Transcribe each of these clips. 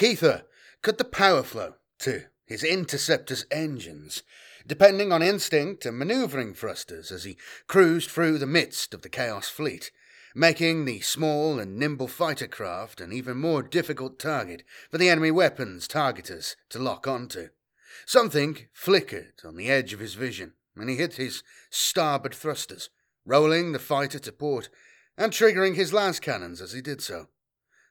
Keitha uh, cut the power flow to his interceptor's engines, depending on instinct and maneuvering thrusters as he cruised through the midst of the Chaos fleet, making the small and nimble fighter craft an even more difficult target for the enemy weapons targeters to lock onto. Something flickered on the edge of his vision, and he hit his starboard thrusters, rolling the fighter to port and triggering his lance cannons as he did so.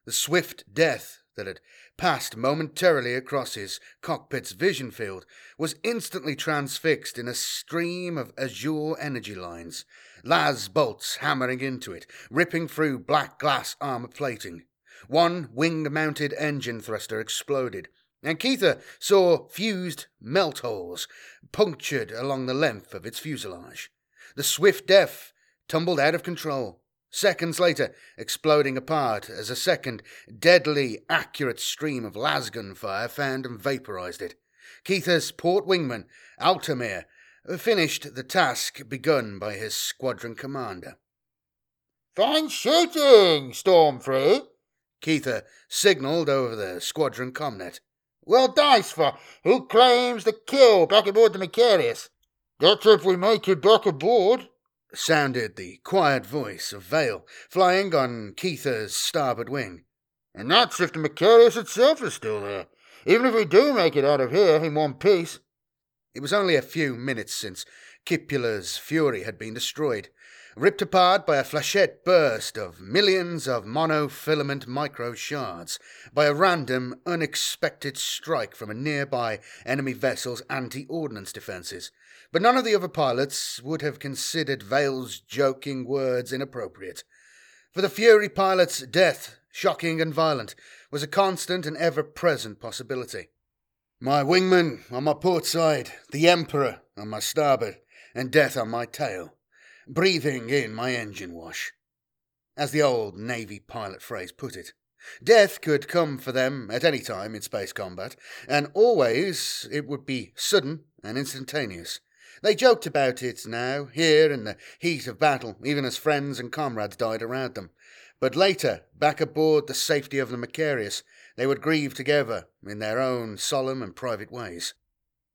The swift death that had passed momentarily across his cockpit's vision field was instantly transfixed in a stream of azure energy lines, las bolts hammering into it, ripping through black glass armor plating. One wing mounted engine thruster exploded, and Keitha uh, saw fused melt holes punctured along the length of its fuselage. The swift death tumbled out of control, seconds later exploding apart as a second deadly accurate stream of lasgun fire found and vaporized it. Keitha's port wingman, Altamir, finished the task begun by his squadron commander. Fine shooting, Stormfree, Keitha signalled over the squadron comnet. Well dice for who claims the kill back aboard the Macharius. That's if we make it back aboard, sounded the quiet voice of Vale, flying on Keitha's starboard wing. And that's if the Macharius itself is still there. Even if we do make it out of here in one piece. It was only a few minutes since Kipula's fury had been destroyed, ripped apart by a flechette burst of millions of monofilament micro shards, by a random, unexpected strike from a nearby enemy vessel's anti ordnance defences. But none of the other pilots would have considered Vale's joking words inappropriate. For the Fury pilot's death, shocking and violent, was a constant and ever present possibility. My wingman on my port side, the Emperor on my starboard, and death on my tail breathing in my engine wash. As the old Navy pilot phrase put it, death could come for them at any time in space combat, and always it would be sudden and instantaneous. They joked about it now, here in the heat of battle, even as friends and comrades died around them. But later, back aboard the safety of the Macharius, they would grieve together in their own solemn and private ways.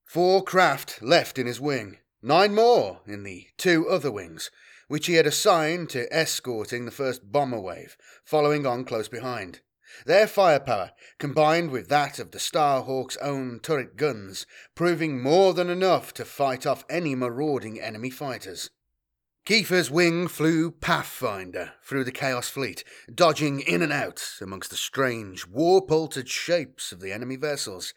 Four craft left in his wing, nine more in the two other wings, which he had assigned to escorting the first bomber wave, following on close behind. Their firepower, combined with that of the Starhawk's own turret guns, proving more than enough to fight off any marauding enemy fighters. Kiefer's wing flew Pathfinder through the Chaos fleet, dodging in and out amongst the strange, warp-altered shapes of the enemy vessels,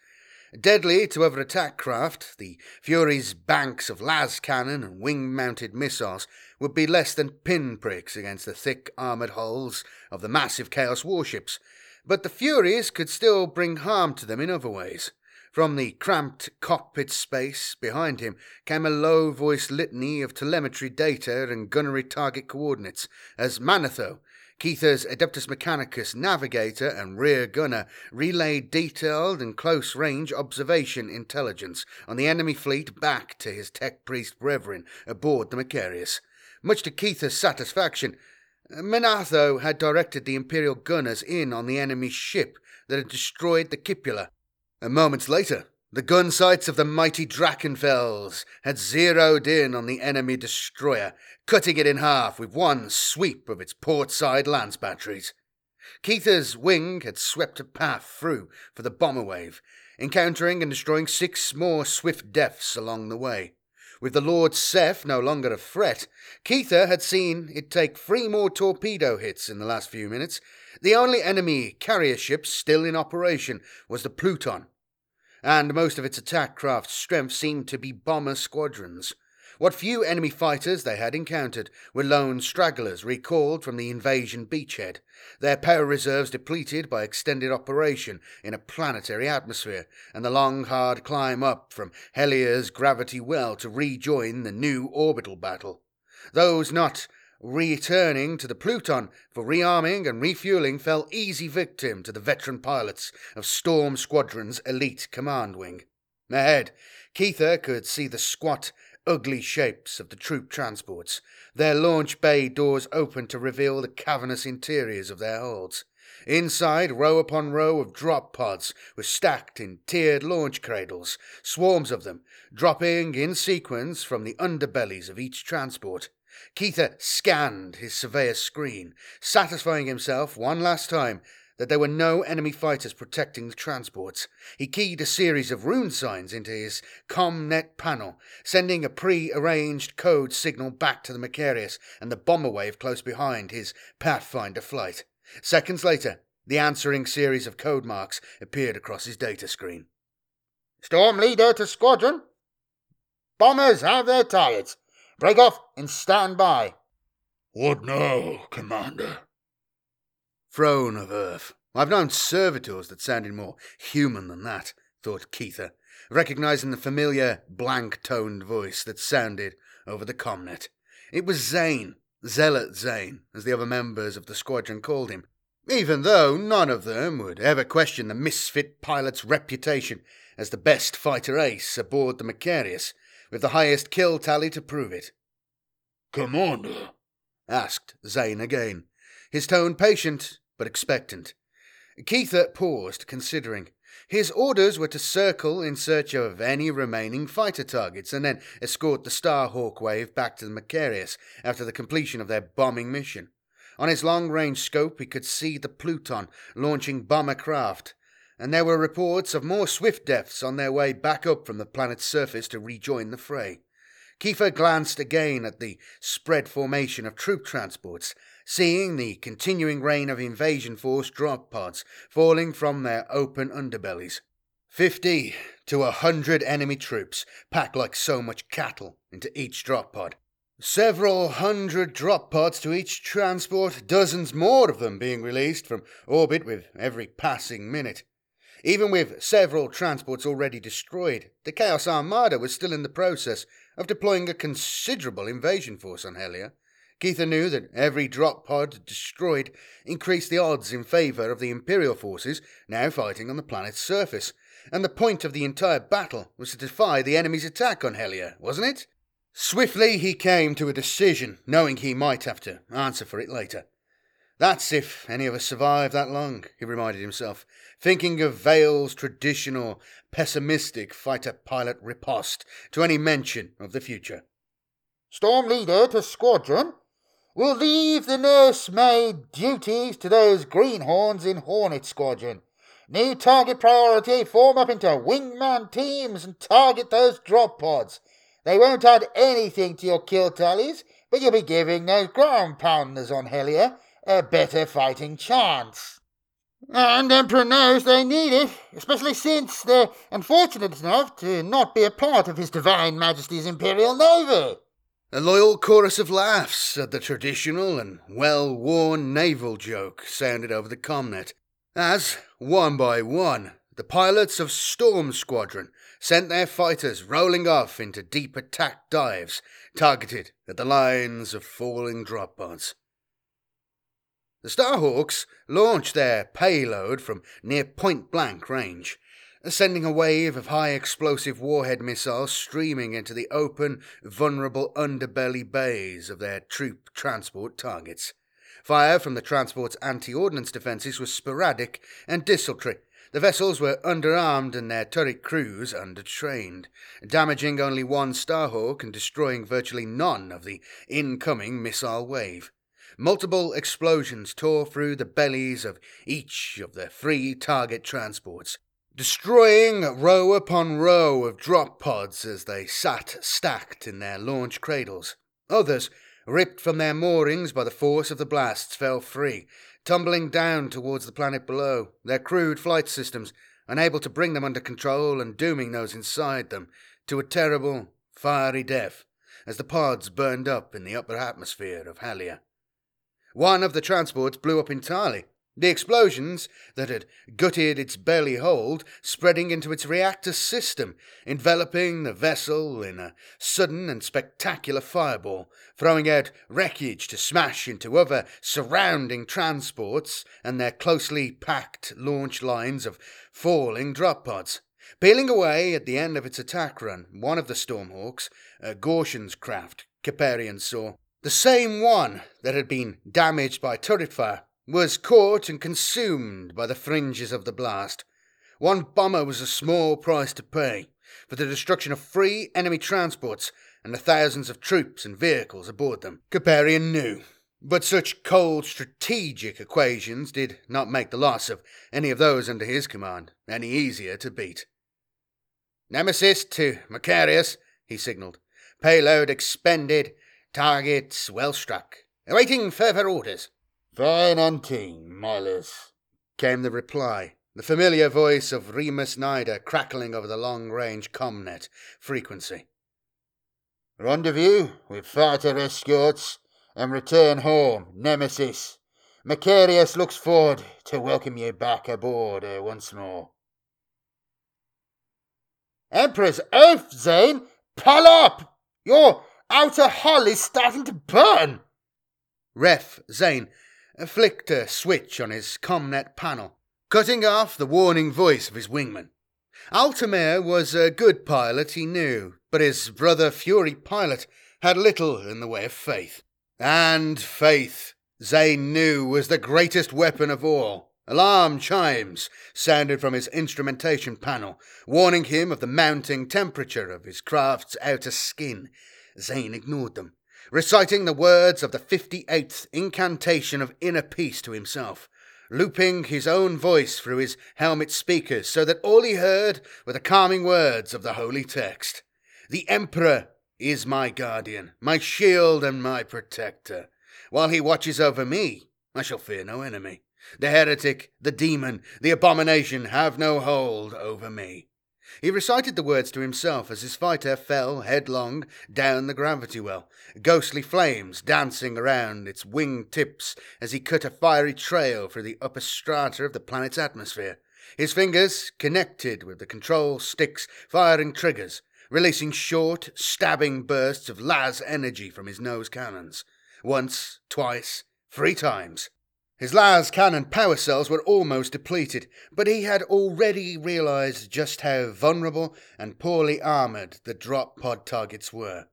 Deadly to other attack craft, the Fury's banks of las cannon and wing mounted missiles would be less than pinpricks against the thick armoured hulls of the massive Chaos warships, but the Furies could still bring harm to them in other ways. From the cramped cockpit space behind him came a low voiced litany of telemetry data and gunnery target coordinates as Manetho Keitha's Adeptus Mechanicus navigator and rear gunner relayed detailed and close range observation intelligence on the enemy fleet back to his tech priest brethren aboard the Macharius. Much to Keitha's satisfaction, Manetho had directed the Imperial gunners in on the enemy ship that had destroyed the Cipula. And moments later, the gun sights of the mighty Drachenfels had zeroed in on the enemy destroyer, cutting it in half with one sweep of its port side lance batteries. Keitha's wing had swept a path through for the bomber wave, encountering and destroying six more swift deaths along the way. With the Lord Seth no longer a threat, Keitha had seen it take three more torpedo hits in the last few minutes. The only enemy carrier ship still in operation was the Pluton, and most of its attack craft's strength seemed to be bomber squadrons. What few enemy fighters they had encountered were lone stragglers recalled from the invasion beachhead, their power reserves depleted by extended operation in a planetary atmosphere, and the long, hard climb up from Helia's gravity well to rejoin the new orbital battle. Those not returning to the Pluton for rearming and refueling fell easy victim to the veteran pilots of Storm Squadron's elite command wing. Ahead, Keitha could see the squat, ugly shapes of the troop transports, their launch bay doors open to reveal the cavernous interiors of their holds. Inside, row upon row of drop pods were stacked in tiered launch cradles, swarms of them, dropping in sequence from the underbellies of each transport. Keitha scanned his surveyor screen, satisfying himself one last time that there were no enemy fighters protecting the transports. He keyed a series of rune signs into his ComNet panel, sending a pre arranged code signal back to the Macharius and the bomber wave close behind his Pathfinder flight. Seconds later, the answering series of code marks appeared across his data screen. Storm leader to squadron. Bombers have their targets. Break off and stand by. What now, Commander? Throne of Earth. I've known servitors that sounded more human than that, thought Keitha, recognizing the familiar, blank toned voice that sounded over the comnet. It was Zane, Zealot Zane, as the other members of the squadron called him, even though none of them would ever question the misfit pilot's reputation as the best fighter ace aboard the Macharius, with the highest kill tally to prove it. Commander? asked Zane again, his tone patient but expectant. Keitha paused, considering. His orders were to circle in search of any remaining fighter targets and then escort the Starhawk wave back to the Macharius after the completion of their bombing mission. On his long range scope, he could see the Pluton launching bomber craft, and there were reports of more swift deaths on their way back up from the planet's surface to rejoin the fray. Kiefer glanced again at the spread formation of troop transports seeing the continuing rain of invasion force drop pods falling from their open underbellies. Fifty to a hundred enemy troops packed like so much cattle into each drop pod. Several hundred drop pods to each transport, dozens more of them being released from orbit with every passing minute. Even with several transports already destroyed, the Chaos Armada was still in the process of deploying a considerable invasion force on Helia. Keitha knew that every drop pod destroyed increased the odds in favour of the Imperial forces now fighting on the planet's surface, and the point of the entire battle was to defy the enemy's attack on Helia, wasn't it? Swiftly he came to a decision, knowing he might have to answer for it later. That's if any of us survive that long, he reminded himself, thinking of Vale's traditional, pessimistic fighter pilot riposte to any mention of the future. Storm leader to squadron, We'll leave the nursemaid duties to those greenhorns in Hornet Squadron. New target priority, form up into wingman teams and target those drop pods. They won't add anything to your kill tallies, but you'll be giving those ground pounders on Helia a better fighting chance. And Emperor knows they need it, especially since they're unfortunate enough to not be a part of His Divine Majesty's Imperial Navy. A loyal chorus of laughs at the traditional and well worn naval joke sounded over the comnet, as, one by one, the pilots of Storm Squadron sent their fighters rolling off into deep attack dives targeted at the lines of falling drop pods. The Starhawks launched their payload from near point blank range, sending a wave of high explosive warhead missiles streaming into the open, vulnerable underbelly bays of their troop transport targets. Fire from the transport's anti ordnance defences was sporadic and desultory. The vessels were underarmed and their turret crews undertrained, damaging only one Starhawk and destroying virtually none of the incoming missile wave. Multiple explosions tore through the bellies of each of the three target transports, destroying row upon row of drop pods as they sat stacked in their launch cradles. Others, ripped from their moorings by the force of the blasts, fell free, tumbling down towards the planet below, their crude flight systems unable to bring them under control and dooming those inside them to a terrible, fiery death as the pods burned up in the upper atmosphere of Helia. One of the transports blew up entirely, the explosions that had gutted its belly hold spreading into its reactor system, enveloping the vessel in a sudden and spectacular fireball, throwing out wreckage to smash into other surrounding transports and their closely packed launch lines of falling drop pods. Peeling away at the end of its attack run, one of the Stormhawks, uh, a Gorshan's craft, Caparian saw, the same one that had been damaged by turret fire was caught and consumed by the fringes of the blast. One bomber was a small price to pay for the destruction of three enemy transports and the thousands of troops and vehicles aboard them. Caparian knew, but such cold strategic equations did not make the loss of any of those under his command any easier to beat. Nemesis to Macharius, he signalled. Payload expended. Targets well struck. Awaiting further orders. Fine hunting, Miles, came the reply, the familiar voice of Remus Nider crackling over the long range comnet frequency. Rendezvous with fighter escorts and return home, Nemesis. Macharius looks forward to welcome you back aboard uh, once more. Emperor's Oath, Zane! Pull up! Your outer hull is starting to burn! Ref Zane flicked a switch on his comnet panel, cutting off the warning voice of his wingman. Altamir was a good pilot, he knew, but his brother Fury pilot had little in the way of faith. And faith, Zane knew, was the greatest weapon of all. Alarm chimes sounded from his instrumentation panel, warning him of the mounting temperature of his craft's outer skin. Zane ignored them reciting the words of the 58th incantation of inner peace to himself, looping his own voice through his helmet speakers so that all he heard were the calming words of the holy text. The Emperor is my guardian, my shield and my protector. While he watches over me, I shall fear no enemy. The heretic, the demon, the abomination have no hold over me. He recited the words to himself as his fighter fell headlong down the gravity well, ghostly flames dancing around its wing tips as he cut a fiery trail through the upper strata of the planet's atmosphere. His fingers connected with the control stick's firing triggers, releasing short, stabbing bursts of las energy from his nose cannons. Once, twice, three times. His las cannon power cells were almost depleted, but he had already realized just how vulnerable and poorly armored the drop pod targets were.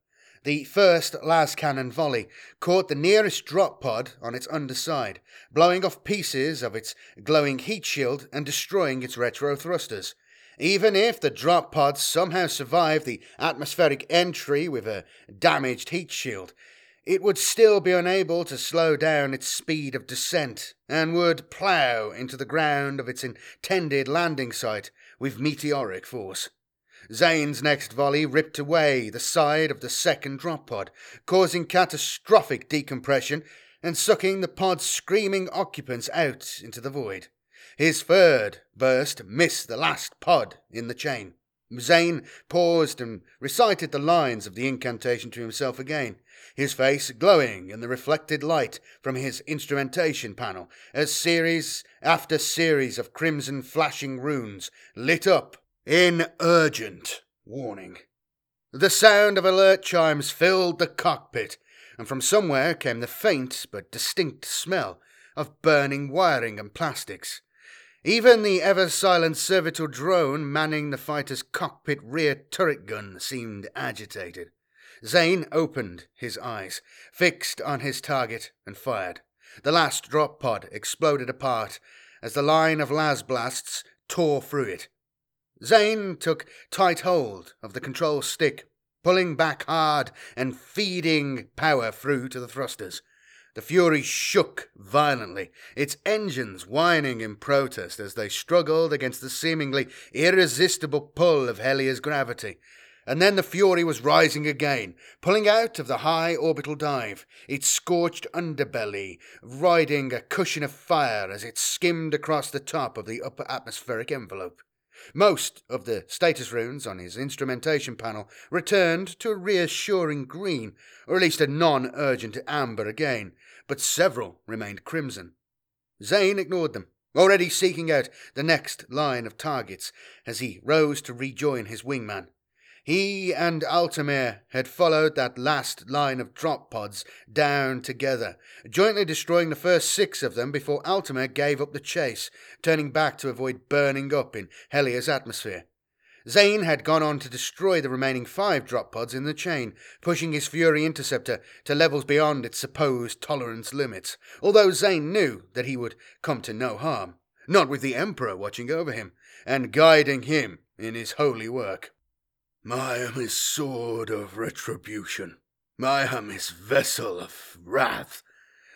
The first las cannon volley caught the nearest drop pod on its underside, blowing off pieces of its glowing heat shield and destroying its retro thrusters. Even if the drop pod somehow survived the atmospheric entry with a damaged heat shield, it would still be unable to slow down its speed of descent and would plough into the ground of its intended landing site with meteoric force. Zane's next volley ripped away the side of the second drop pod, causing catastrophic decompression and sucking the pod's screaming occupants out into the void. His third burst missed the last pod in the chain. Zane paused and recited the lines of the incantation to himself again his face glowing in the reflected light from his instrumentation panel as series after series of crimson flashing runes lit up in urgent warning. The sound of alert chimes filled the cockpit, and from somewhere came the faint but distinct smell of burning wiring and plastics. Even the ever silent servitor drone manning the fighter's cockpit rear turret gun seemed agitated. Zane opened his eyes, fixed on his target, and fired. The last drop pod exploded apart as the line of las blasts tore through it. Zane took tight hold of the control stick, pulling back hard and feeding power through to the thrusters. The Fury shook violently, its engines whining in protest as they struggled against the seemingly irresistible pull of Helia's gravity. And then the Fury was rising again, pulling out of the high orbital dive, its scorched underbelly riding a cushion of fire as it skimmed across the top of the upper atmospheric envelope. Most of the status runes on his instrumentation panel returned to a reassuring green, or at least a non urgent amber again, but several remained crimson. Zane ignored them, already seeking out the next line of targets as he rose to rejoin his wingman. He and Altamir had followed that last line of drop pods down together, jointly destroying the first six of them before Altamir gave up the chase, turning back to avoid burning up in Helia's atmosphere. Zane had gone on to destroy the remaining five drop pods in the chain, pushing his Fury interceptor to levels beyond its supposed tolerance limits, although Zane knew that he would come to no harm, not with the Emperor watching over him and guiding him in his holy work. I am his sword of retribution. I am his vessel of wrath.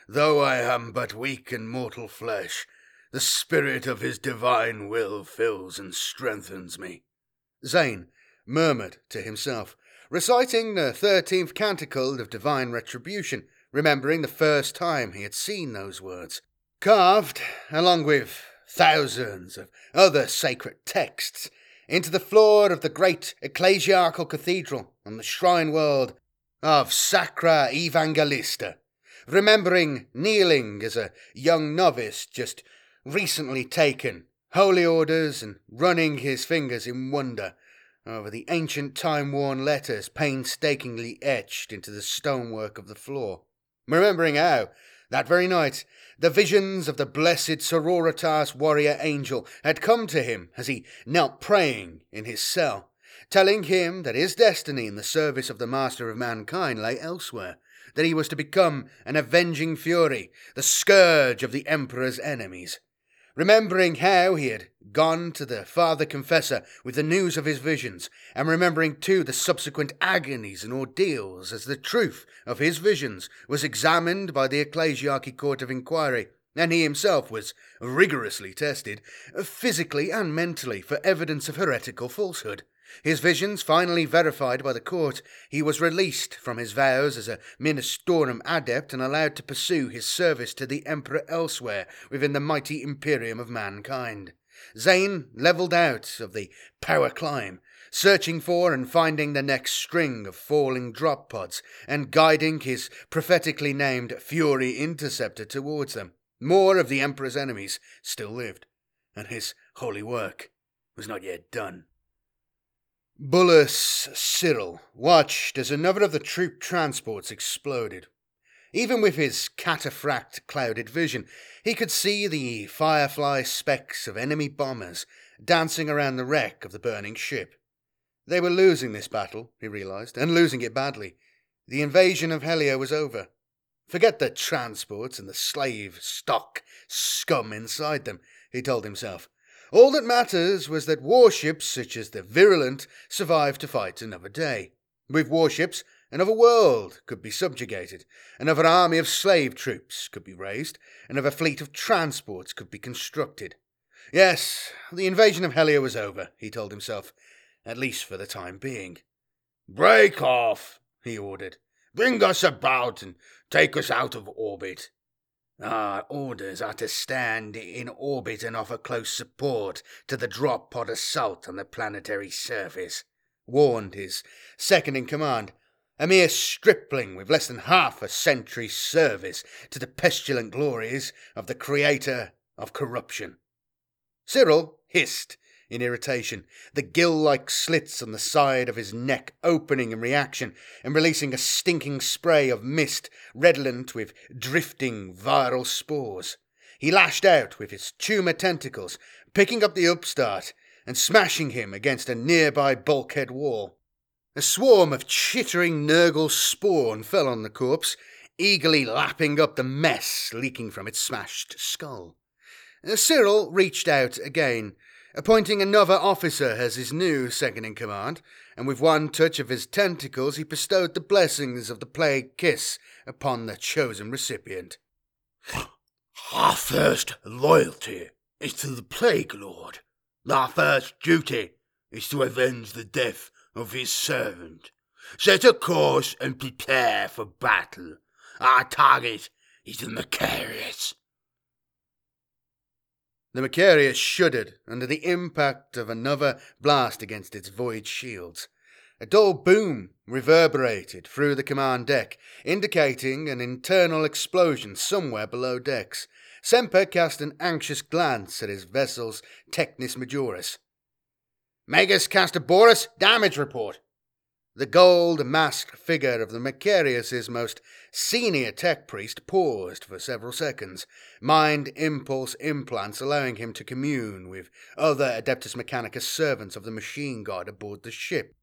Though I am but weak and mortal flesh, the spirit of his divine will fills and strengthens me. Zane murmured to himself, reciting the thirteenth canticle of divine retribution, remembering the first time he had seen those words, carved, along with thousands of other sacred texts, into the floor of the great ecclesiarchal cathedral and the shrine world of Sacra Evangelista, remembering kneeling as a young novice just recently taken holy orders and running his fingers in wonder over the ancient time worn letters painstakingly etched into the stonework of the floor. Remembering how, that very night, the visions of the blessed Sororitas warrior angel had come to him as he knelt praying in his cell, telling him that his destiny in the service of the Master of Mankind lay elsewhere, that he was to become an avenging fury, the scourge of the Emperor's enemies remembering how he had gone to the Father Confessor with the news of his visions, and remembering too the subsequent agonies and ordeals as the truth of his visions was examined by the Ecclesiarchy Court of Inquiry, and he himself was rigorously tested, physically and mentally, for evidence of heretical falsehood. His visions finally verified by the court, he was released from his vows as a Ministorum adept and allowed to pursue his service to the Emperor elsewhere within the mighty Imperium of mankind. Zane levelled out of the power climb, searching for and finding the next string of falling drop pods and guiding his prophetically named Fury Interceptor towards them. More of the Emperor's enemies still lived, and his holy work was not yet done. Bullus Cyril watched as another of the troop transports exploded. Even with his cataphract clouded vision, he could see the firefly specks of enemy bombers dancing around the wreck of the burning ship. They were losing this battle, he realized, and losing it badly. The invasion of Helio was over. Forget the transports and the slave stock scum inside them, he told himself. All that matters was that warships such as the Virulent survived to fight another day. With warships, another world could be subjugated, another army of slave troops could be raised, another fleet of transports could be constructed. Yes, the invasion of Helio was over, he told himself, at least for the time being. Break off, he ordered. Bring us about and take us out of orbit. Our orders are to stand in orbit and offer close support to the drop pod assault on the planetary surface, warned his second in command, a mere stripling with less than half a century's service to the pestilent glories of the creator of corruption. Cyril hissed in irritation, the gill like slits on the side of his neck opening in reaction and releasing a stinking spray of mist redolent with drifting viral spores. He lashed out with his tumor tentacles, picking up the upstart and smashing him against a nearby bulkhead wall. A swarm of chittering Nurgle spawn fell on the corpse, eagerly lapping up the mess leaking from its smashed skull. Cyril reached out again, appointing another officer as his new second in command, and with one touch of his tentacles he bestowed the blessings of the plague kiss upon the chosen recipient. Our first loyalty is to the Plague Lord. Our first duty is to avenge the death of his servant. Set a course and prepare for battle. Our target is the Macharius. The Macharius shuddered under the impact of another blast against its void shields. A dull boom reverberated through the command deck, indicating an internal explosion somewhere below decks. Semper cast an anxious glance at his vessel's Technis Majoris. Magus Castoborus, damage report. The gold masked figure of the Macharius's most senior tech priest paused for several seconds, mind impulse implants allowing him to commune with other Adeptus Mechanicus servants of the machine god aboard the ship,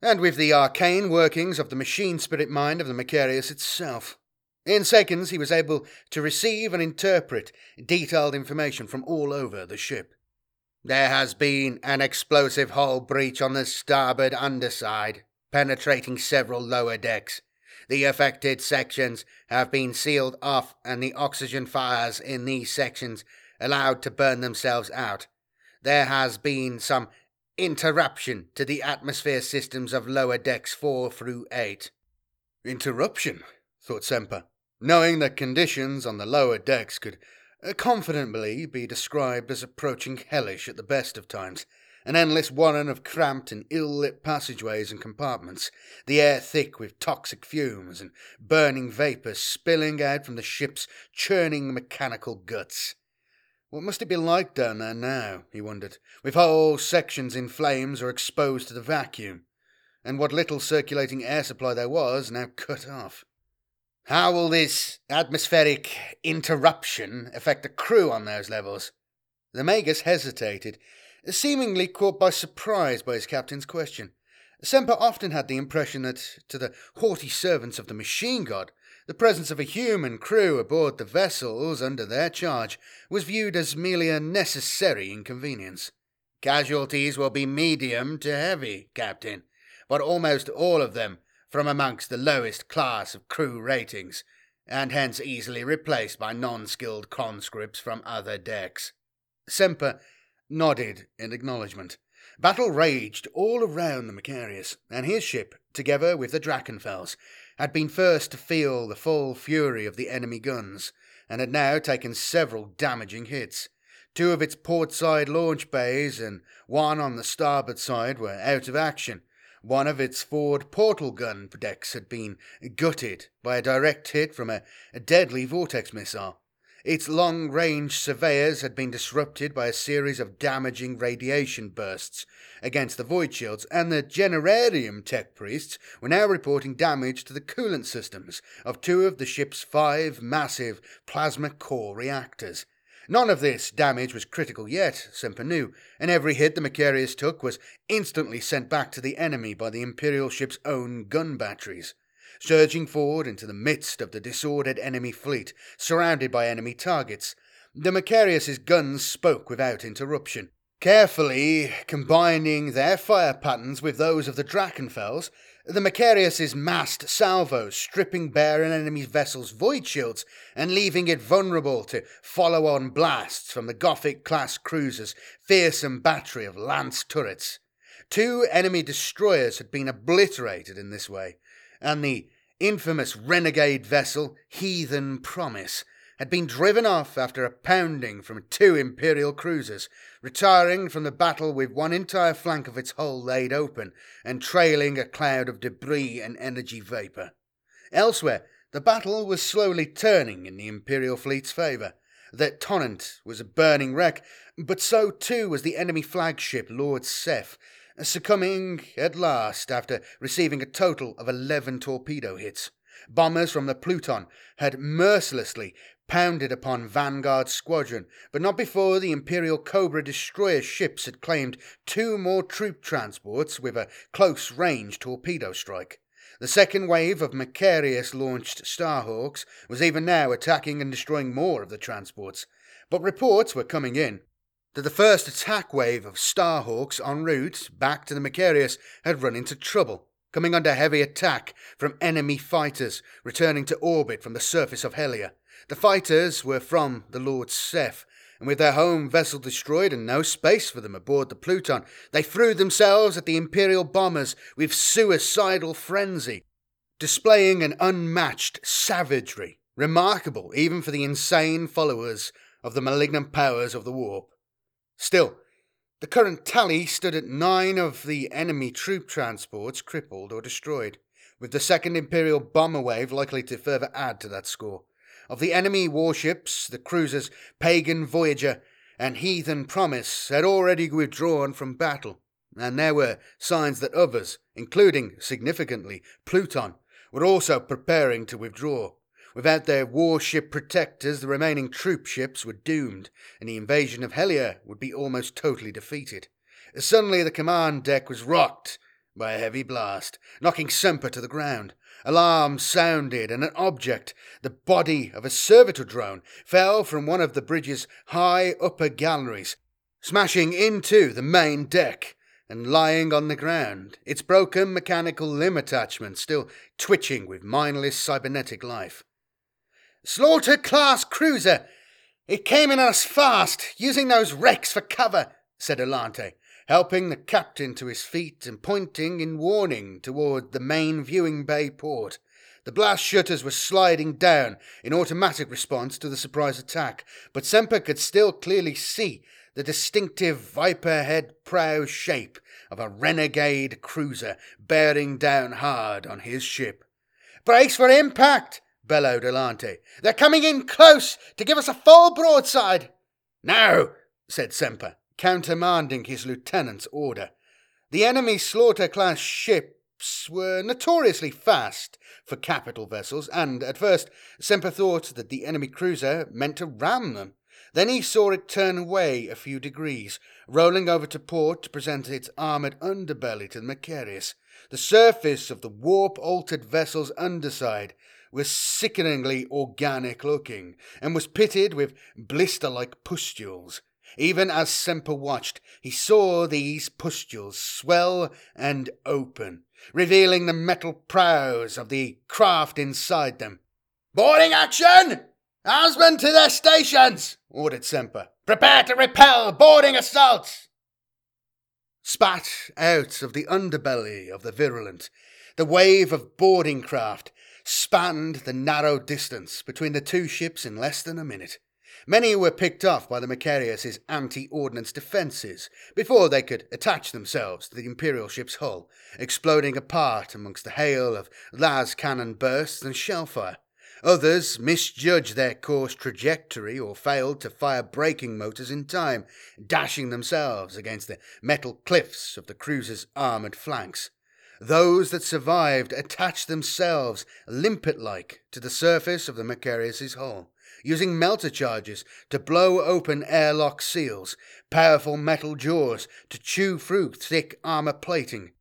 and with the arcane workings of the machine spirit mind of the Macharius itself. In seconds, he was able to receive and interpret detailed information from all over the ship. There has been an explosive hull breach on the starboard underside, penetrating several lower decks. The affected sections have been sealed off, and the oxygen fires in these sections allowed to burn themselves out. There has been some interruption to the atmosphere systems of lower decks 4 through 8. Interruption, thought Semper knowing that conditions on the lower decks could confidently be described as approaching hellish at the best of times, an endless warren of cramped and ill-lit passageways and compartments, the air thick with toxic fumes and burning vapours spilling out from the ship's churning mechanical guts. What must it be like down there now, he wondered, with whole sections in flames or exposed to the vacuum, and what little circulating air supply there was now cut off? How will this atmospheric interruption affect the crew on those levels? The Magus hesitated, seemingly caught by surprise by his captain's question. Semper often had the impression that, to the haughty servants of the machine god, the presence of a human crew aboard the vessels under their charge was viewed as merely a necessary inconvenience. Casualties will be medium to heavy, Captain, but almost all of them from amongst the lowest class of crew ratings, and hence easily replaced by non skilled conscripts from other decks. Semper nodded in acknowledgement. Battle raged all around the Macharius, and his ship, together with the Drachenfels, had been first to feel the full fury of the enemy guns, and had now taken several damaging hits. Two of its port side launch bays and one on the starboard side were out of action, one of its forward portal gun decks had been gutted by a direct hit from a, a deadly vortex missile. Its long range surveyors had been disrupted by a series of damaging radiation bursts against the void shields, and the Generarium tech priests were now reporting damage to the coolant systems of two of the ship's five massive plasma core reactors. None of this damage was critical yet, Semper knew, and every hit the Macharius took was instantly sent back to the enemy by the Imperial ship's own gun batteries. Surging forward into the midst of the disordered enemy fleet, surrounded by enemy targets, the Macharius's guns spoke without interruption. Carefully combining their fire patterns with those of the Drachenfels, the Macharius's massed salvos stripping bare an enemy vessel's void shields and leaving it vulnerable to follow on blasts from the Gothic class cruiser's fearsome battery of lance turrets. Two enemy destroyers had been obliterated in this way, and the infamous renegade vessel Heathen Promise had been driven off after a pounding from two Imperial cruisers, retiring from the battle with one entire flank of its hull laid open and trailing a cloud of debris and energy vapour. Elsewhere, the battle was slowly turning in the Imperial fleet's favour. The Tonnant was a burning wreck, but so too was the enemy flagship Lord Seth, succumbing at last after receiving a total of 11 torpedo hits. Bombers from the Pluton had mercilessly pounded upon Vanguard's squadron, but not before the Imperial Cobra destroyer ships had claimed two more troop transports with a close range torpedo strike. The second wave of Macharius launched Starhawks was even now attacking and destroying more of the transports, but reports were coming in that the first attack wave of Starhawks en route back to the Macharius had run into trouble, coming under heavy attack from enemy fighters returning to orbit from the surface of Helia. The fighters were from the Lord Seth, and with their home vessel destroyed and no space for them aboard the Pluton, they threw themselves at the Imperial bombers with suicidal frenzy, displaying an unmatched savagery, remarkable even for the insane followers of the malignant powers of the warp. Still, the current tally stood at nine of the enemy troop transports crippled or destroyed, with the second Imperial bomber wave likely to further add to that score. Of the enemy warships, the cruisers Pagan Voyager and Heathen Promise had already withdrawn from battle, and there were signs that others, including, significantly, Pluton, were also preparing to withdraw. Without their warship protectors, the remaining troop ships were doomed, and the invasion of Helia would be almost totally defeated. Suddenly, the command deck was rocked by a heavy blast, knocking Semper to the ground. Alarm sounded, and an object, the body of a servitor drone, fell from one of the bridge's high upper galleries, smashing into the main deck and lying on the ground, its broken mechanical limb attachment still twitching with mindless cybernetic life. Slaughter class cruiser! It came in us fast, using those wrecks for cover, said Alante, helping the captain to his feet and pointing in warning toward the main viewing bay port. The blast shutters were sliding down in automatic response to the surprise attack, but Semper could still clearly see the distinctive viper head prow shape of a renegade cruiser bearing down hard on his ship. Brace for impact! Bellowed Alante. They're coming in close to give us a full broadside. Now, said Semper, countermanding his lieutenant's order. The enemy slaughter class ships were notoriously fast for capital vessels, and at first Semper thought that the enemy cruiser meant to ram them. Then he saw it turn away a few degrees, rolling over to port to present its armoured underbelly to the Macharius. The surface of the warp altered vessel's underside was sickeningly organic looking, and was pitted with blister like pustules. Even as Semper watched, he saw these pustules swell and open, revealing the metal prows of the craft inside them. Boarding action! Helmsmen to their stations! ordered Semper. Prepare to repel boarding assaults! Spat out of the underbelly of the Virulent, the wave of boarding craft spanned the narrow distance between the two ships in less than a minute. Many were picked off by the Macharius's anti-ordnance defences before they could attach themselves to the Imperial ship's hull, exploding apart amongst the hail of las cannon bursts and shellfire. Others misjudged their course trajectory or failed to fire braking motors in time, dashing themselves against the metal cliffs of the cruiser's armoured flanks. Those that survived attached themselves limpet like to the surface of the Macharius's hull, using melter charges to blow open airlock seals, powerful metal jaws to chew through thick armor plating,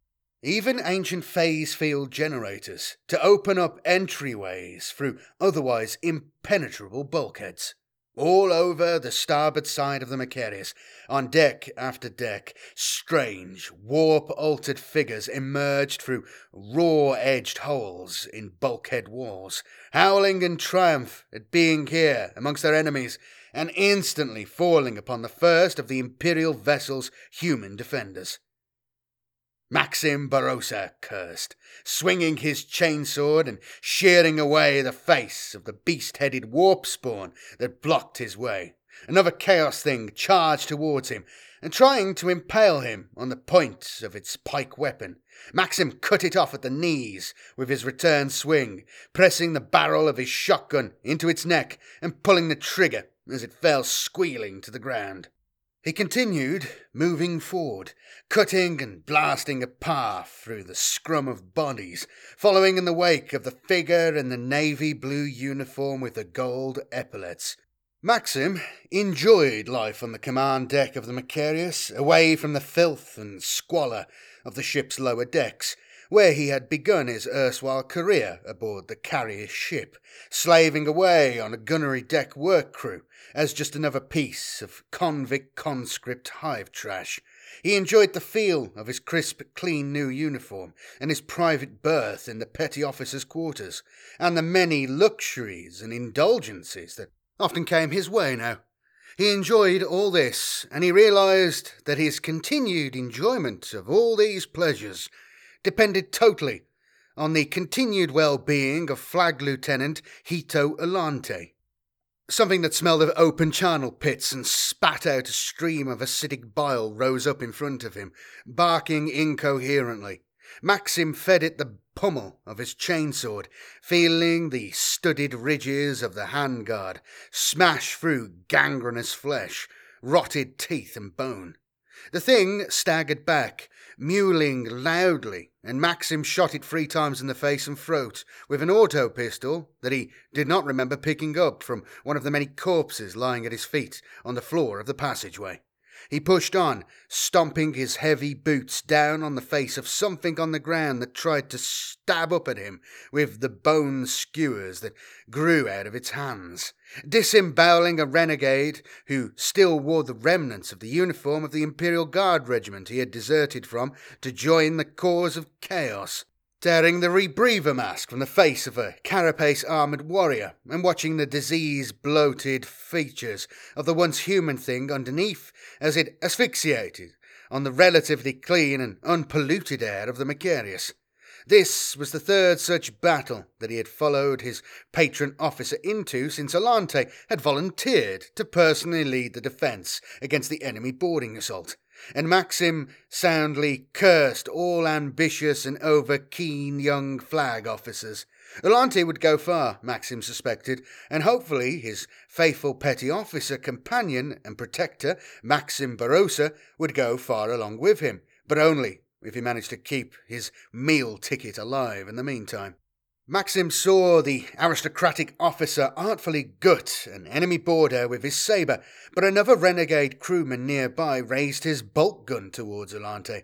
even ancient phase field generators to open up entryways through otherwise impenetrable bulkheads. All over the starboard side of the Macharius, on deck after deck, strange, warp altered figures emerged through raw edged holes in bulkhead walls, howling in triumph at being here amongst their enemies, and instantly falling upon the first of the Imperial vessel's human defenders. Maxim Barossa cursed, swinging his chainsword and shearing away the face of the beast headed warp spawn that blocked his way. Another chaos thing charged towards him, and trying to impale him on the point of its pike weapon. Maxim cut it off at the knees with his return swing, pressing the barrel of his shotgun into its neck and pulling the trigger as it fell squealing to the ground. He continued, moving forward, cutting and blasting a path through the scrum of bodies, following in the wake of the figure in the navy blue uniform with the gold epaulets. Maxim enjoyed life on the command deck of the Macharius, away from the filth and squalor of the ship's lower decks, where he had begun his erstwhile career aboard the carrier's ship, slaving away on a gunnery deck work crew as just another piece of convict conscript hive trash. He enjoyed the feel of his crisp, clean new uniform and his private berth in the petty officer's quarters, and the many luxuries and indulgences that often came his way now. He enjoyed all this, and he realized that his continued enjoyment of all these pleasures depended totally on the continued well being of Flag Lieutenant Hito Alante. Something that smelled of open charnel pits and spat out a stream of acidic bile rose up in front of him, barking incoherently. Maxim fed it the pommel of his chainsword, feeling the studded ridges of the handguard smash through gangrenous flesh, rotted teeth and bone. The thing staggered back, mewling loudly, and Maxim shot it three times in the face and throat with an auto pistol that he did not remember picking up from one of the many corpses lying at his feet on the floor of the passageway. He pushed on, stomping his heavy boots down on the face of something on the ground that tried to stab up at him with the bone skewers that grew out of its hands, disemboweling a renegade who still wore the remnants of the uniform of the Imperial Guard regiment he had deserted from to join the cause of chaos tearing the rebreather mask from the face of a carapace armoured warrior and watching the disease bloated features of the once human thing underneath as it asphyxiated on the relatively clean and unpolluted air of the Macharius. This was the third such battle that he had followed his patron officer into since Alante had volunteered to personally lead the defence against the enemy boarding assault and Maxim soundly cursed all ambitious and over keen young flag officers. Alante would go far, Maxim suspected, and hopefully his faithful petty officer, companion, and protector, Maxim Barossa, would go far along with him, but only if he managed to keep his meal ticket alive in the meantime. Maxim saw the aristocratic officer artfully gut an enemy boarder with his sabre, but another renegade crewman nearby raised his bolt gun towards Alante.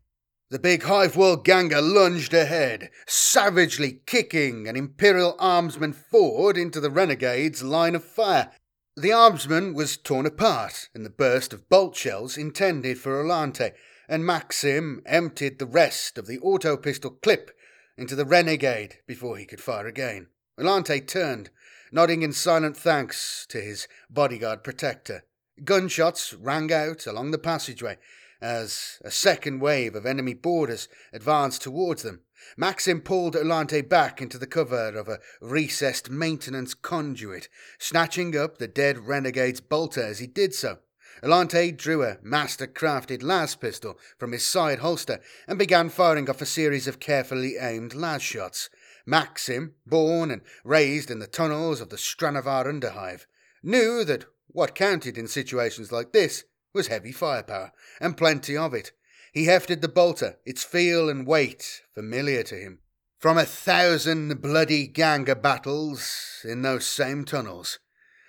The big hive world ganger lunged ahead, savagely kicking an Imperial armsman forward into the renegade's line of fire. The armsman was torn apart in the burst of bolt shells intended for Alante, and Maxim emptied the rest of the auto pistol clip into the renegade before he could fire again. Alante turned, nodding in silent thanks to his bodyguard protector. Gunshots rang out along the passageway as a second wave of enemy boarders advanced towards them. Maxim pulled Alante back into the cover of a recessed maintenance conduit, snatching up the dead renegade's bolter as he did so. Alante drew a master crafted las pistol from his side holster and began firing off a series of carefully aimed las shots. Maxim, born and raised in the tunnels of the Stranavar Underhive, knew that what counted in situations like this was heavy firepower, and plenty of it. He hefted the bolter, its feel and weight familiar to him, from a thousand bloody Ganga battles in those same tunnels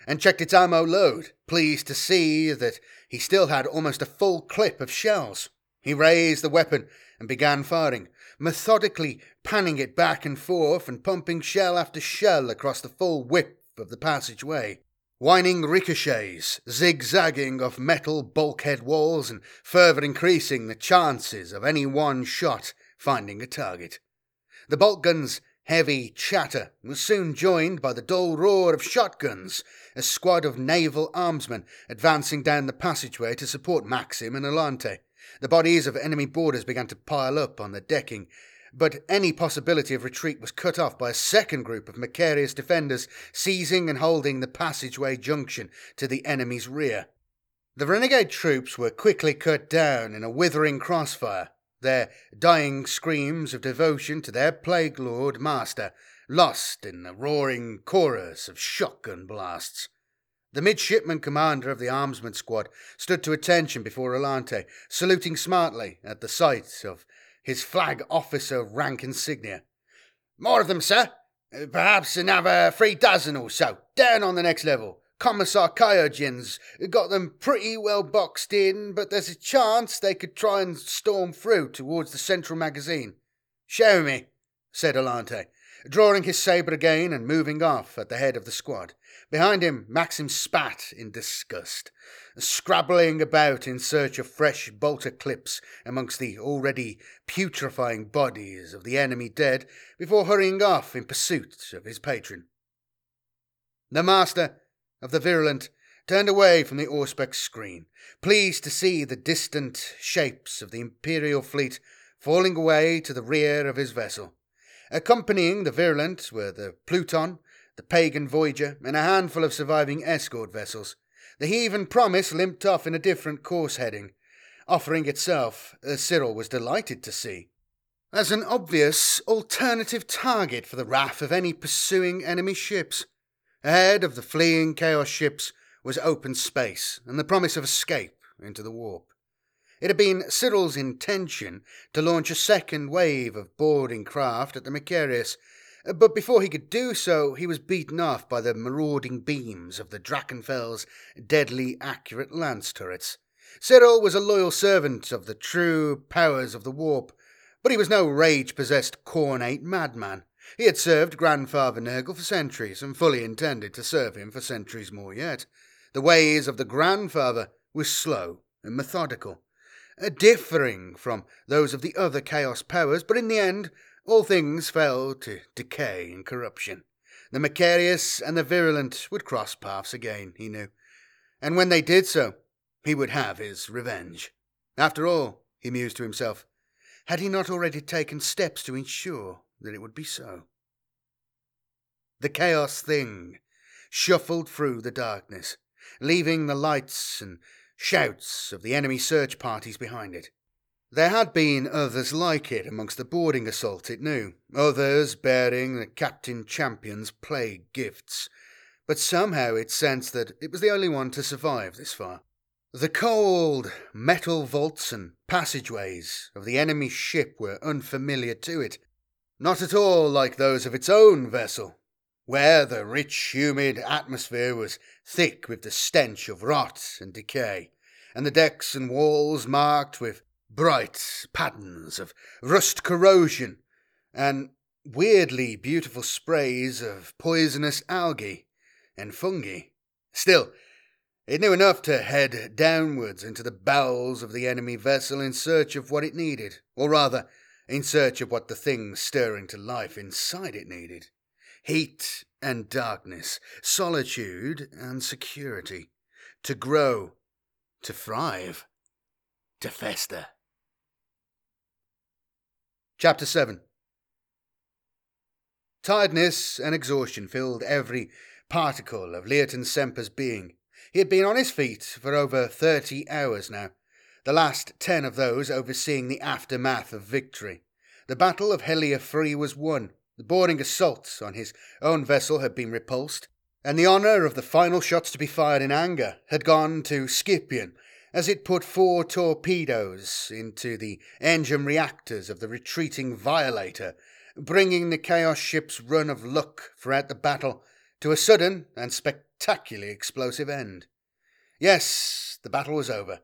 and checked its ammo load, pleased to see that he still had almost a full clip of shells. He raised the weapon and began firing, methodically panning it back and forth and pumping shell after shell across the full width of the passageway. Whining ricochets, zigzagging off metal bulkhead walls and further increasing the chances of any one shot finding a target. The bolt guns heavy chatter was soon joined by the dull roar of shotguns, a squad of naval armsmen advancing down the passageway to support Maxim and Alante. The bodies of enemy boarders began to pile up on the decking, but any possibility of retreat was cut off by a second group of Macharius defenders seizing and holding the passageway junction to the enemy's rear. The renegade troops were quickly cut down in a withering crossfire, their dying screams of devotion to their plague lord master lost in the roaring chorus of shotgun blasts. The midshipman commander of the armsman squad stood to attention before Alante, saluting smartly at the sight of his flag officer rank insignia. More of them, sir. Perhaps another three dozen or so, down on the next level. Commissar Kyogen's got them pretty well boxed in, but there's a chance they could try and storm through towards the central magazine. Show me, said Alante, drawing his sabre again and moving off at the head of the squad. Behind him, Maxim spat in disgust, scrabbling about in search of fresh bolter clips amongst the already putrefying bodies of the enemy dead before hurrying off in pursuit of his patron. The master of the virulent turned away from the Auspex screen, pleased to see the distant shapes of the Imperial fleet falling away to the rear of his vessel. Accompanying the virulent were the Pluton, the Pagan Voyager, and a handful of surviving escort vessels. The Heathen Promise limped off in a different course heading, offering itself, as Cyril was delighted to see, as an obvious alternative target for the wrath of any pursuing enemy ships. Ahead of the fleeing Chaos ships was open space and the promise of escape into the warp. It had been Cyril's intention to launch a second wave of boarding craft at the Macharius, but before he could do so, he was beaten off by the marauding beams of the Drachenfels' deadly accurate lance turrets. Cyril was a loyal servant of the true powers of the warp, but he was no rage possessed Khornate madman. He had served Grandfather Nurgle for centuries, and fully intended to serve him for centuries more yet. The ways of the grandfather were slow and methodical, differing from those of the other Chaos powers, but in the end all things fell to decay and corruption. The Macharius and the Virulent would cross paths again, he knew. And when they did so, he would have his revenge. After all, he mused to himself, had he not already taken steps to ensure that it would be so? The Chaos Thing shuffled through the darkness, leaving the lights and shouts of the enemy search parties behind it. There had been others like it amongst the boarding assault, it knew, others bearing the Captain Champion's plague gifts, but somehow it sensed that it was the only one to survive this far. The cold metal vaults and passageways of the enemy ship were unfamiliar to it, not at all like those of its own vessel, where the rich, humid atmosphere was thick with the stench of rot and decay, and the decks and walls marked with bright patterns of rust corrosion and weirdly beautiful sprays of poisonous algae and fungi. Still, it knew enough to head downwards into the bowels of the enemy vessel in search of what it needed, or rather, in search of what the thing stirring to life inside it needed heat and darkness, solitude and security, to grow, to thrive, to fester. Chapter 7 Tiredness and exhaustion filled every particle of Leoton Semper's being. He had been on his feet for over thirty hours now, the last ten of those overseeing the aftermath of victory. The Battle of Free was won, the boarding assaults on his own vessel had been repulsed, and the honour of the final shots to be fired in anger had gone to Scipion as it put four torpedoes into the engine reactors of the retreating Violator, bringing the Chaos ship's run of luck throughout the battle to a sudden and spectacularly explosive end. Yes, the battle was over,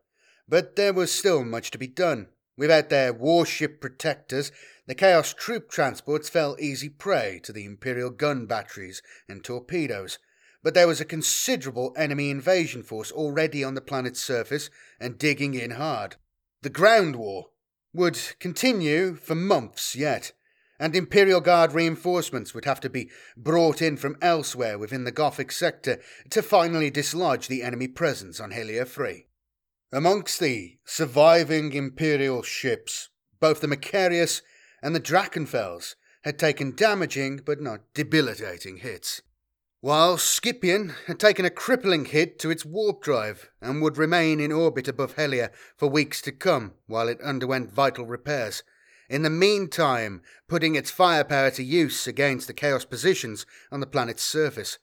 but there was still much to be done. Without their warship protectors, the Chaos troop transports fell easy prey to the Imperial gun batteries and torpedoes, but there was a considerable enemy invasion force already on the planet's surface and digging in hard. The ground war would continue for months yet, and Imperial Guard reinforcements would have to be brought in from elsewhere within the Gothic sector to finally dislodge the enemy presence on Helia 3. Amongst the surviving Imperial ships, both the Macharius and the Drachenfels had taken damaging but not debilitating hits while Scipion had taken a crippling hit to its warp drive and would remain in orbit above Helia for weeks to come while it underwent vital repairs, in the meantime putting its firepower to use against the Chaos positions on the planet's surface.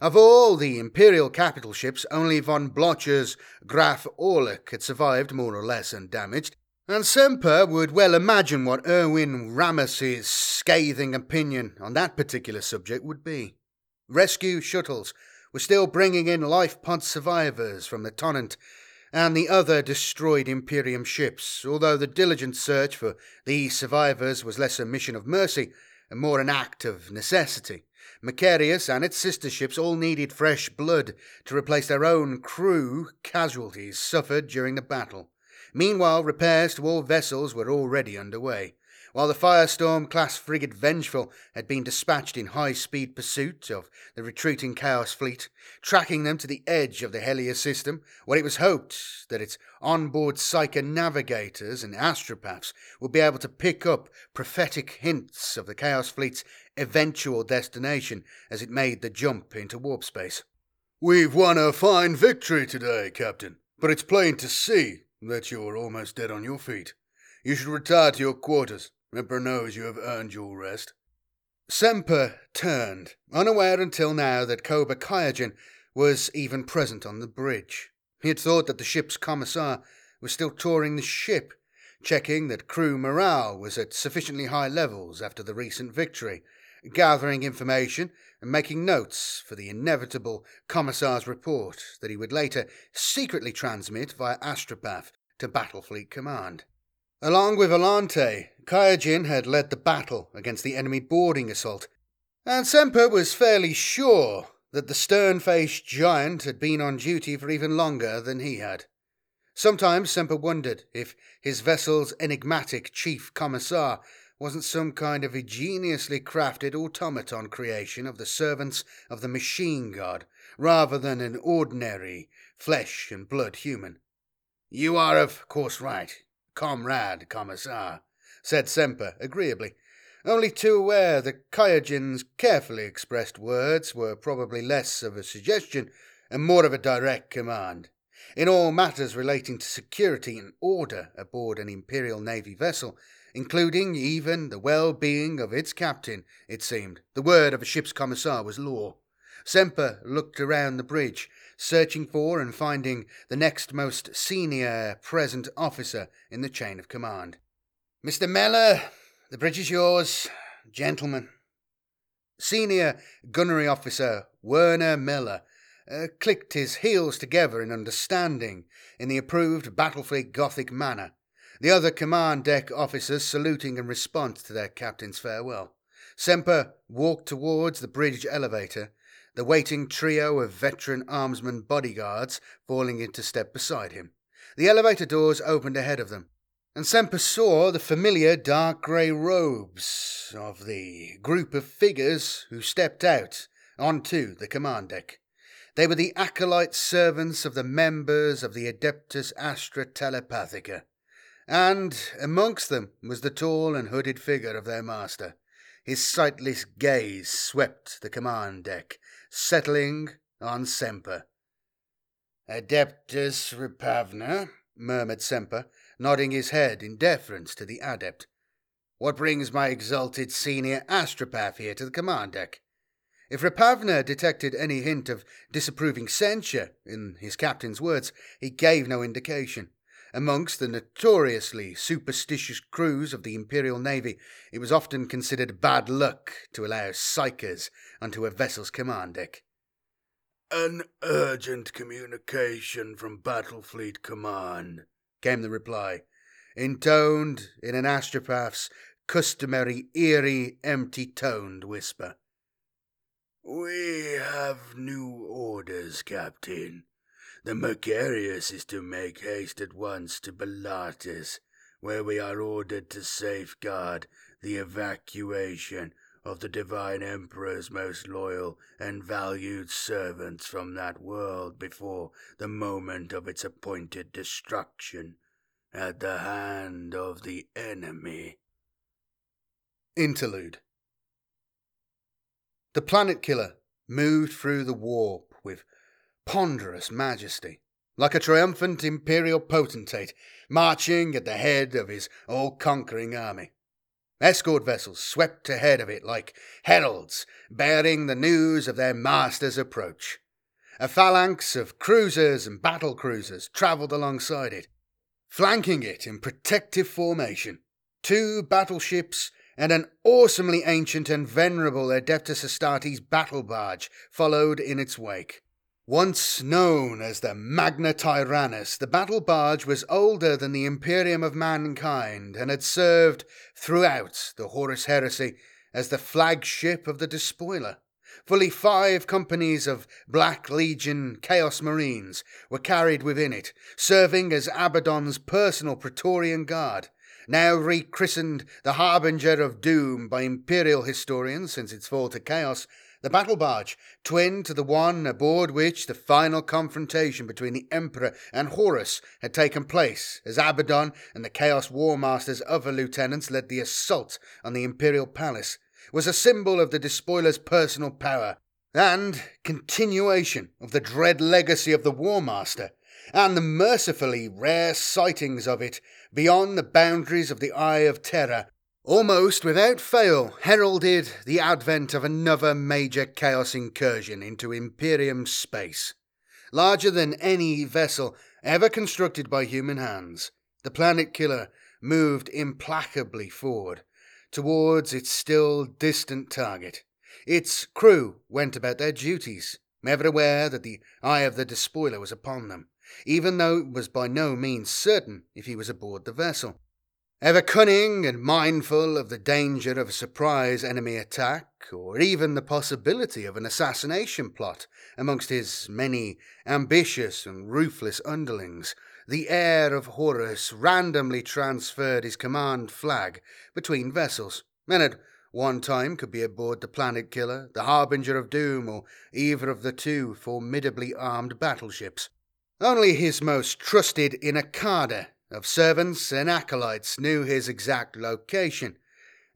Of all the Imperial capital ships, only von Blocher's Graf Orlik had survived more or less undamaged, and Semper would well imagine what Erwin Ramos's scathing opinion on that particular subject would be. Rescue shuttles were still bringing in life pod survivors from the Tonnant and the other destroyed Imperium ships, although the diligent search for these survivors was less a mission of mercy and more an act of necessity. Macharius and its sister ships all needed fresh blood to replace their own crew casualties suffered during the battle. Meanwhile, repairs to all vessels were already underway while the Firestorm class frigate Vengeful had been dispatched in high speed pursuit of the retreating Chaos fleet, tracking them to the edge of the Helia system, where it was hoped that its onboard Psyker navigators and astropaths would be able to pick up prophetic hints of the Chaos fleet's eventual destination as it made the jump into warp space. We've won a fine victory today, Captain, but it's plain to see that you're almost dead on your feet. You should retire to your quarters Emperor knows you have earned your rest. Semper turned, unaware until now that Koba Kyogen was even present on the bridge. He had thought that the ship's commissar was still touring the ship, checking that crew morale was at sufficiently high levels after the recent victory, gathering information and making notes for the inevitable Commissar's report that he would later secretly transmit via astropath to Battlefleet Command. Along with Volante, Kayajin had led the battle against the enemy boarding assault, and Semper was fairly sure that the stern faced giant had been on duty for even longer than he had. Sometimes Semper wondered if his vessel's enigmatic chief commissar wasn't some kind of ingeniously crafted automaton creation of the servants of the machine god, rather than an ordinary flesh and blood human. You are, of course, right, comrade commissar, said Semper agreeably, only too aware that Kayajin's carefully expressed words were probably less of a suggestion and more of a direct command. In all matters relating to security and order aboard an Imperial Navy vessel, including even the well being of its captain, it seemed, the word of a ship's commissar was law. Semper looked around the bridge, searching for and finding the next most senior present officer in the chain of command. Mr. Mellor, the bridge is yours, gentlemen. Senior gunnery officer Werner Miller uh, clicked his heels together in understanding in the approved Battlefleet Gothic manner, the other command deck officers saluting in response to their captain's farewell. Semper walked towards the bridge elevator, the waiting trio of veteran armsman bodyguards falling into step beside him. The elevator doors opened ahead of them, and Semper saw the familiar dark grey robes of the group of figures who stepped out onto the command deck. They were the acolyte servants of the members of the Adeptus Astra Telepathica, and amongst them was the tall and hooded figure of their master. His sightless gaze swept the command deck, settling on Semper. Adeptus Repavna, murmured Semper, nodding his head in deference to the adept. What brings my exalted senior astropath here to the command deck? If Repavna detected any hint of disapproving censure in his captain's words, he gave no indication. Amongst the notoriously superstitious crews of the Imperial Navy, it was often considered bad luck to allow psykers onto a vessel's command deck. An urgent communication from Battlefleet Command, came the reply, intoned in an astropath's customary eerie, empty toned whisper. We have new orders, Captain. The Macharius is to make haste at once to Bellatus, where we are ordered to safeguard the evacuation of the Divine Emperor's most loyal and valued servants from that world before the moment of its appointed destruction at the hand of the enemy. Interlude the planet killer moved through the warp with ponderous majesty, like a triumphant imperial potentate marching at the head of his all conquering army. Escort vessels swept ahead of it like heralds bearing the news of their master's approach. A phalanx of cruisers and battle cruisers travelled alongside it, flanking it in protective formation. Two battleships and an awesomely ancient and venerable Adeptus Astartes battle barge followed in its wake. Once known as the Magna Tyrannus, the battle barge was older than the Imperium of Mankind and had served throughout the Horus Heresy as the flagship of the Despoiler. Fully five companies of Black Legion Chaos Marines were carried within it, serving as Abaddon's personal Praetorian Guard now rechristened the Harbinger of Doom by Imperial historians since its fall to chaos, the battle barge, twin to the one aboard which the final confrontation between the Emperor and Horus had taken place, as Abaddon and the Chaos War Master's other lieutenants led the assault on the Imperial Palace, was a symbol of the despoiler's personal power and continuation of the dread legacy of the War Master and the mercifully rare sightings of it beyond the boundaries of the Eye of Terror, almost without fail heralded the advent of another major chaos incursion into Imperium space. Larger than any vessel, ever constructed by human hands, the planet killer moved implacably forward towards its still distant target. Its crew went about their duties, ever aware that the eye of the despoiler was upon them, even though it was by no means certain if he was aboard the vessel. Ever cunning and mindful of the danger of a surprise enemy attack, or even the possibility of an assassination plot amongst his many ambitious and ruthless underlings, the heir of Horus randomly transferred his command flag between vessels, and at one time could be aboard the Planet Killer, the Harbinger of Doom, or either of the two formidably armed battleships. Only his most trusted Inakada of servants and acolytes knew his exact location,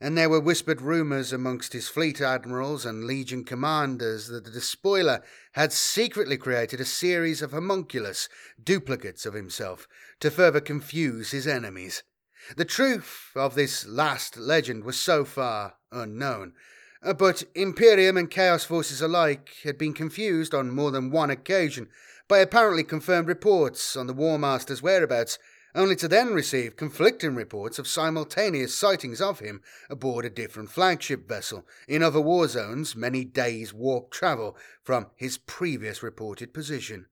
and there were whispered rumours amongst his fleet admirals and legion commanders that the despoiler had secretly created a series of homunculus duplicates of himself to further confuse his enemies. The truth of this last legend was so far unknown, uh, but Imperium and Chaos forces alike had been confused on more than one occasion by apparently confirmed reports on the War Master's whereabouts only to then receive conflicting reports of simultaneous sightings of him aboard a different flagship vessel in other war zones many days' warp travel from his previous reported position.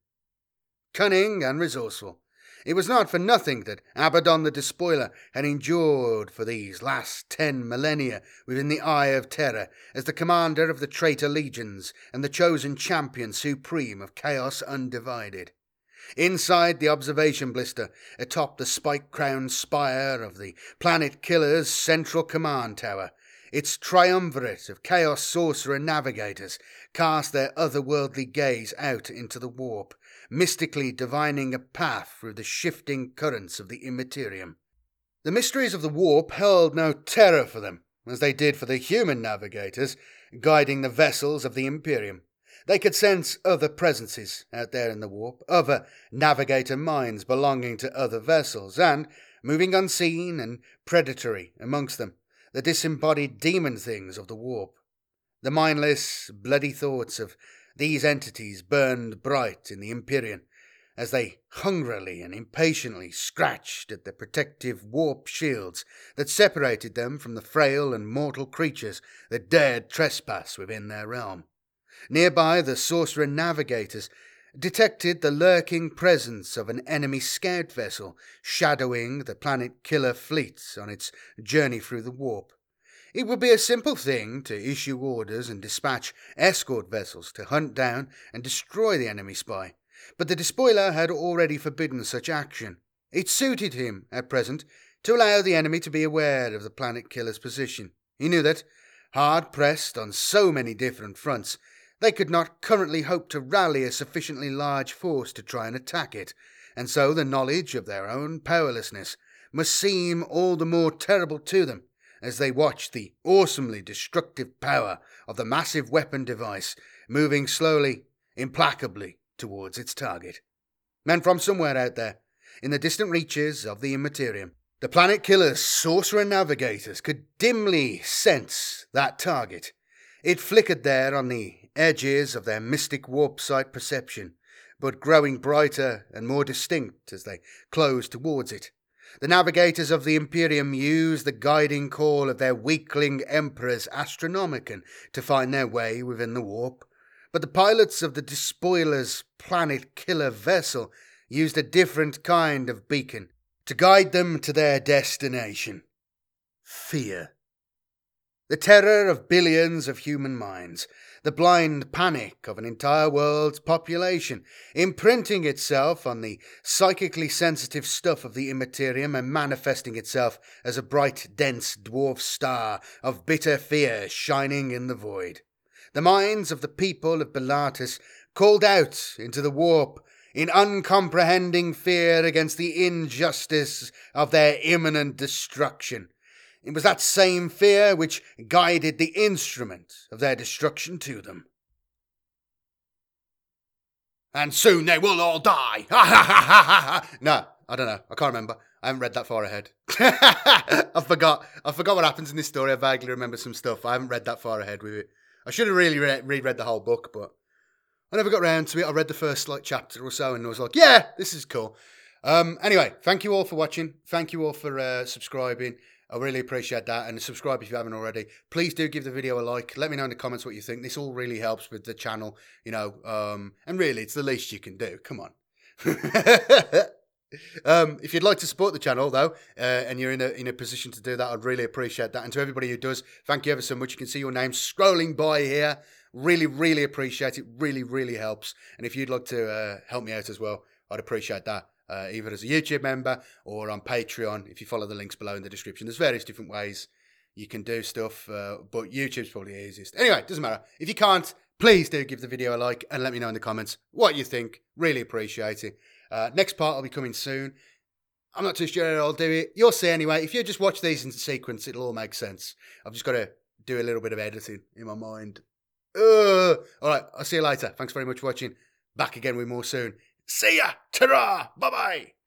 Cunning and resourceful, it was not for nothing that Abaddon the Despoiler had endured for these last ten millennia within the eye of terror as the commander of the traitor legions and the chosen champion supreme of chaos undivided. Inside the observation blister, atop the spike crowned spire of the Planet Killer's central command tower, its triumvirate of Chaos Sorcerer navigators cast their otherworldly gaze out into the warp, mystically divining a path through the shifting currents of the immaterium. The mysteries of the warp held no terror for them, as they did for the human navigators guiding the vessels of the Imperium. They could sense other presences out there in the warp, other navigator minds belonging to other vessels, and, moving unseen and predatory amongst them, the disembodied demon things of the warp. The mindless, bloody thoughts of these entities burned bright in the Empyrean as they hungrily and impatiently scratched at the protective warp shields that separated them from the frail and mortal creatures that dared trespass within their realm. Nearby, the sorcerer navigators detected the lurking presence of an enemy scout vessel shadowing the planet killer fleet on its journey through the warp. It would be a simple thing to issue orders and dispatch escort vessels to hunt down and destroy the enemy spy, but the despoiler had already forbidden such action. It suited him, at present, to allow the enemy to be aware of the planet killer's position. He knew that, hard pressed on so many different fronts, they could not currently hope to rally a sufficiently large force to try and attack it, and so the knowledge of their own powerlessness must seem all the more terrible to them as they watched the awesomely destructive power of the massive weapon device moving slowly, implacably towards its target. And from somewhere out there, in the distant reaches of the Immaterium, the planet killer's sorcerer navigators could dimly sense that target. It flickered there on the edges of their mystic warp sight perception, but growing brighter and more distinct as they closed towards it. The navigators of the Imperium used the guiding call of their weakling emperor's Astronomicon to find their way within the warp, but the pilots of the despoiler's planet killer vessel used a different kind of beacon to guide them to their destination. Fear. The terror of billions of human minds, the blind panic of an entire world's population, imprinting itself on the psychically sensitive stuff of the immaterium and manifesting itself as a bright, dense dwarf star of bitter fear shining in the void. The minds of the people of Bellatus called out into the warp in uncomprehending fear against the injustice of their imminent destruction it was that same fear which guided the instrument of their destruction to them. And soon they will all die. Ha ha ha ha ha. No, I don't know. I can't remember. I haven't read that far ahead. I forgot. I forgot what happens in this story. I vaguely remember some stuff. I haven't read that far ahead with it. I should have really re- reread the whole book, but I never got round to it. I read the first like chapter or so, and I was like, yeah, this is cool. Um, anyway, thank you all for watching. Thank you all for uh, subscribing. I really appreciate that. And subscribe if you haven't already. Please do give the video a like. Let me know in the comments what you think. This all really helps with the channel, you know. Um, and really, it's the least you can do. Come on. um, if you'd like to support the channel, though, uh, and you're in a in a position to do that, I'd really appreciate that. And to everybody who does, thank you ever so much. You can see your name scrolling by here. Really, really appreciate it. Really, really helps. And if you'd like to uh, help me out as well, I'd appreciate that uh, either as a YouTube member or on Patreon. If you follow the links below in the description, there's various different ways you can do stuff, uh, but YouTube's probably easiest. Anyway, doesn't matter. If you can't, please do give the video a like and let me know in the comments what you think. Really appreciate it. Uh, next part will be coming soon. I'm not too sure I'll do it. You'll see anyway. If you just watch these in sequence, it'll all make sense. I've just got to do a little bit of editing in my mind. Uh, all right, I'll see you later. Thanks very much for watching. Back again with more soon. See ya. Ta-ra. Bye-bye.